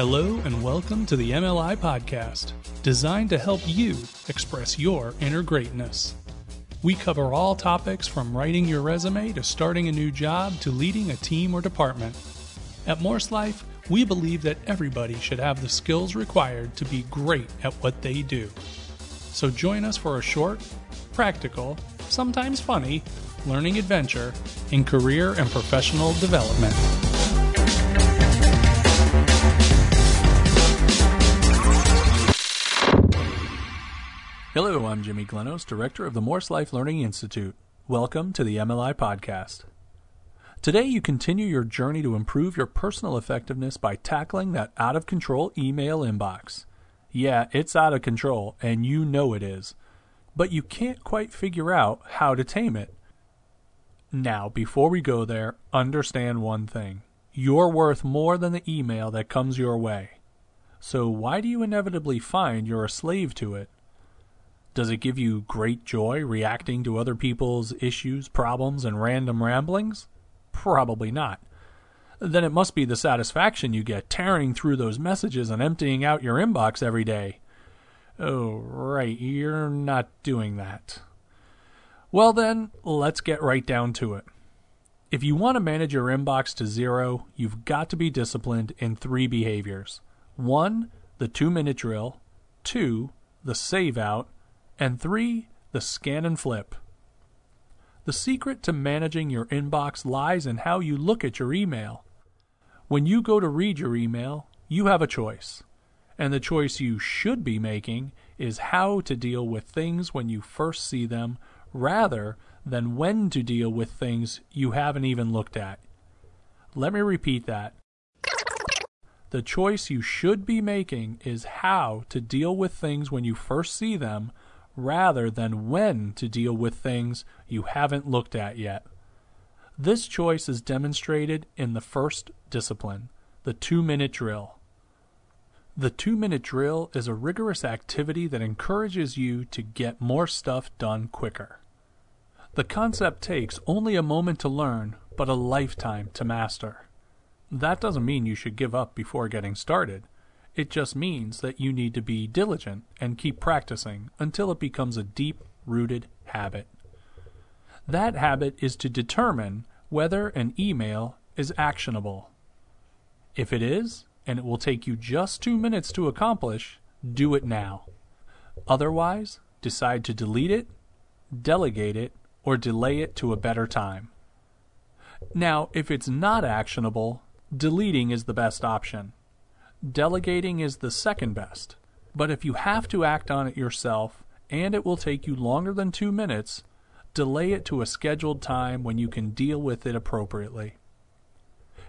Hello and welcome to the MLI Podcast, designed to help you express your inner greatness. We cover all topics from writing your resume to starting a new job to leading a team or department. At Morse Life, we believe that everybody should have the skills required to be great at what they do. So join us for a short, practical, sometimes funny, learning adventure in career and professional development. Hello, I'm Jimmy Glenos, Director of the Morse Life Learning Institute. Welcome to the MLI Podcast. Today, you continue your journey to improve your personal effectiveness by tackling that out of control email inbox. Yeah, it's out of control, and you know it is. But you can't quite figure out how to tame it. Now, before we go there, understand one thing you're worth more than the email that comes your way. So, why do you inevitably find you're a slave to it? Does it give you great joy reacting to other people's issues, problems, and random ramblings? Probably not. Then it must be the satisfaction you get tearing through those messages and emptying out your inbox every day. Oh, right, you're not doing that. Well, then, let's get right down to it. If you want to manage your inbox to zero, you've got to be disciplined in three behaviors one, the two minute drill, two, the save out, and three, the scan and flip. The secret to managing your inbox lies in how you look at your email. When you go to read your email, you have a choice. And the choice you should be making is how to deal with things when you first see them rather than when to deal with things you haven't even looked at. Let me repeat that. The choice you should be making is how to deal with things when you first see them rather than when to deal with things you haven't looked at yet. This choice is demonstrated in the first discipline, the two minute drill. The two minute drill is a rigorous activity that encourages you to get more stuff done quicker. The concept takes only a moment to learn, but a lifetime to master. That doesn't mean you should give up before getting started. It just means that you need to be diligent and keep practicing until it becomes a deep rooted habit. That habit is to determine whether an email is actionable. If it is, and it will take you just two minutes to accomplish, do it now. Otherwise, decide to delete it, delegate it, or delay it to a better time. Now, if it's not actionable, deleting is the best option. Delegating is the second best. But if you have to act on it yourself and it will take you longer than two minutes, delay it to a scheduled time when you can deal with it appropriately.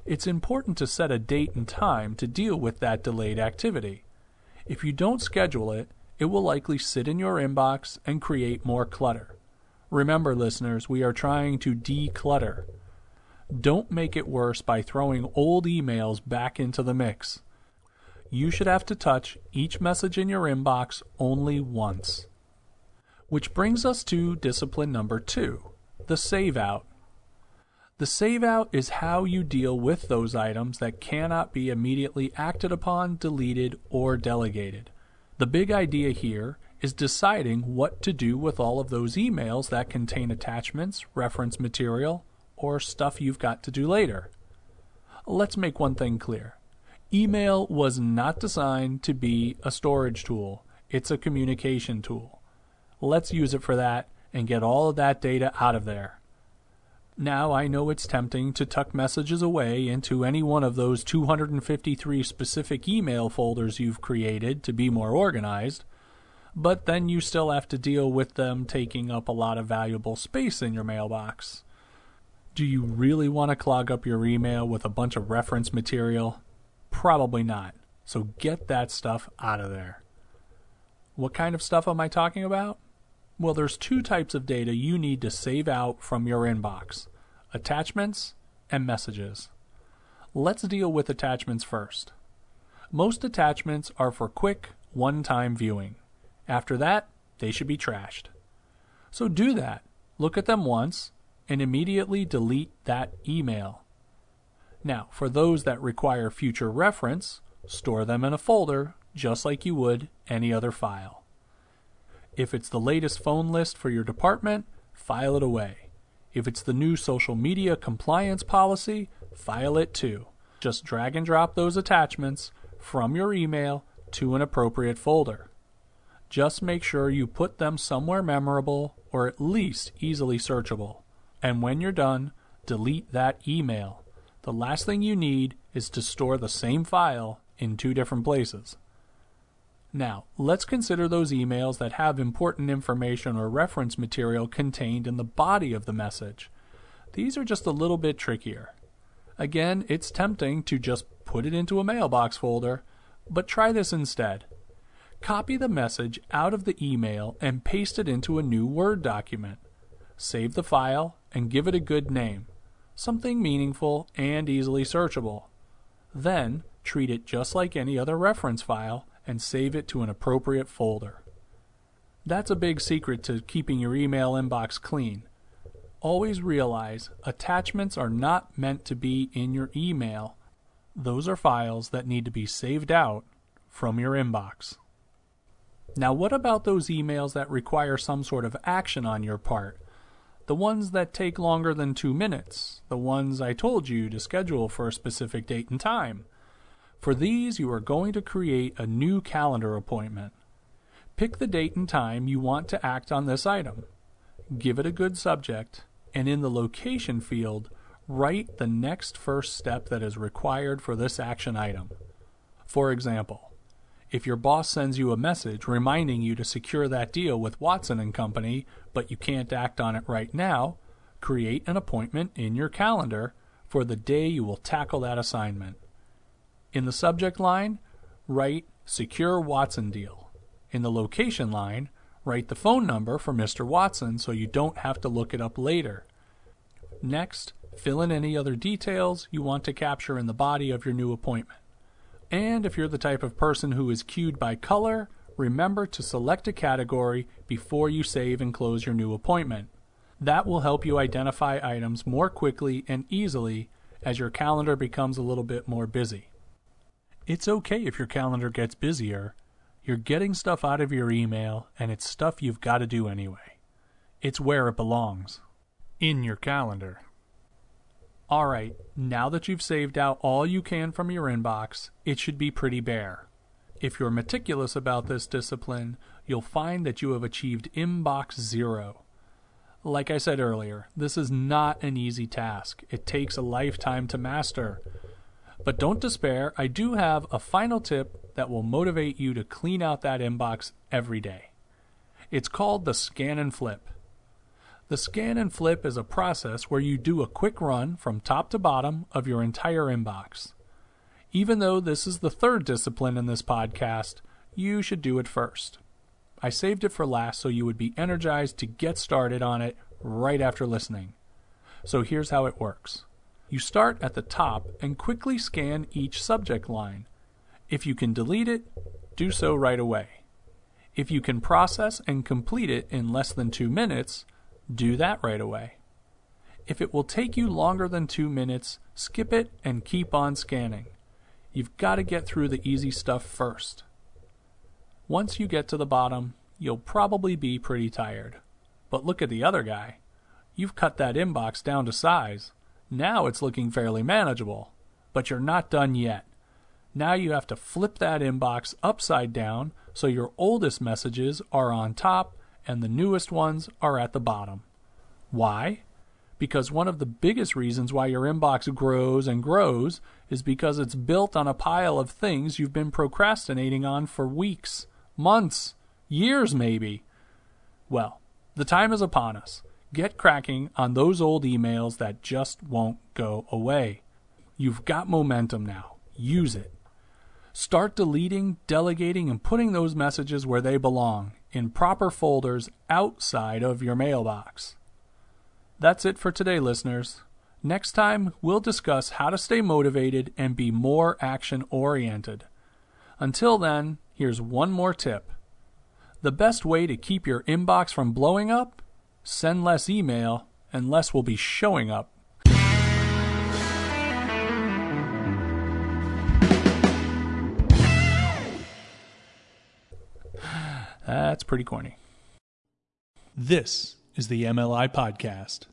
It's important to set a date and time to deal with that delayed activity. If you don't schedule it, it will likely sit in your inbox and create more clutter. Remember, listeners, we are trying to declutter. Don't make it worse by throwing old emails back into the mix you should have to touch each message in your inbox only once. Which brings us to discipline number two the save out. The save out is how you deal with those items that cannot be immediately acted upon, deleted, or delegated. The big idea here is deciding what to do with all of those emails that contain attachments, reference material, or stuff you've got to do later. Let's make one thing clear Email was not designed to be a storage tool, it's a communication tool. Let's use it for that and get all of that data out of there. Now, I know it's tempting to tuck messages away into any one of those 253 specific email folders you've created to be more organized, but then you still have to deal with them taking up a lot of valuable space in your mailbox. Do you really want to clog up your email with a bunch of reference material? Probably not. So get that stuff out of there. What kind of stuff am I talking about? Well, there's two types of data you need to save out from your inbox attachments and messages. Let's deal with attachments first. Most attachments are for quick, one time viewing. After that, they should be trashed. So do that. Look at them once and immediately delete that email. Now, for those that require future reference, store them in a folder just like you would any other file. If it's the latest phone list for your department, file it away. If it's the new social media compliance policy, file it too. Just drag and drop those attachments from your email to an appropriate folder. Just make sure you put them somewhere memorable or at least easily searchable. And when you're done, delete that email. The last thing you need is to store the same file in two different places. Now, let's consider those emails that have important information or reference material contained in the body of the message. These are just a little bit trickier. Again, it's tempting to just put it into a mailbox folder, but try this instead. Copy the message out of the email and paste it into a new Word document. Save the file and give it a good name, something meaningful and easily searchable. Then, treat it just like any other reference file and save it to an appropriate folder. That's a big secret to keeping your email inbox clean. Always realize attachments are not meant to be in your email. Those are files that need to be saved out from your inbox. Now, what about those emails that require some sort of action on your part? The ones that take longer than two minutes, the ones I told you to schedule for a specific date and time. For these, you are going to create a new calendar appointment. Pick the date and time you want to act on this item. Give it a good subject, and in the location field, write the next first step that is required for this action item. For example, if your boss sends you a message reminding you to secure that deal with Watson and Company, but you can't act on it right now, create an appointment in your calendar for the day you will tackle that assignment. In the subject line, write Secure Watson Deal. In the location line, write the phone number for Mr. Watson so you don't have to look it up later. Next, fill in any other details you want to capture in the body of your new appointment. And if you're the type of person who is cued by color, remember to select a category before you save and close your new appointment. That will help you identify items more quickly and easily as your calendar becomes a little bit more busy. It's okay if your calendar gets busier. You're getting stuff out of your email, and it's stuff you've got to do anyway. It's where it belongs in your calendar. Alright, now that you've saved out all you can from your inbox, it should be pretty bare. If you're meticulous about this discipline, you'll find that you have achieved inbox zero. Like I said earlier, this is not an easy task. It takes a lifetime to master. But don't despair, I do have a final tip that will motivate you to clean out that inbox every day. It's called the scan and flip. The scan and flip is a process where you do a quick run from top to bottom of your entire inbox. Even though this is the third discipline in this podcast, you should do it first. I saved it for last so you would be energized to get started on it right after listening. So here's how it works. You start at the top and quickly scan each subject line. If you can delete it, do so right away. If you can process and complete it in less than two minutes, do that right away. If it will take you longer than two minutes, skip it and keep on scanning. You've got to get through the easy stuff first. Once you get to the bottom, you'll probably be pretty tired. But look at the other guy. You've cut that inbox down to size. Now it's looking fairly manageable, but you're not done yet. Now you have to flip that inbox upside down so your oldest messages are on top and the newest ones are at the bottom. Why? Because one of the biggest reasons why your inbox grows and grows is because it's built on a pile of things you've been procrastinating on for weeks, months, years maybe. Well, the time is upon us. Get cracking on those old emails that just won't go away. You've got momentum now. Use it. Start deleting, delegating, and putting those messages where they belong, in proper folders outside of your mailbox. That's it for today, listeners. Next time, we'll discuss how to stay motivated and be more action oriented. Until then, here's one more tip. The best way to keep your inbox from blowing up send less email, and less will be showing up That's pretty corny. This is the MLI Podcast.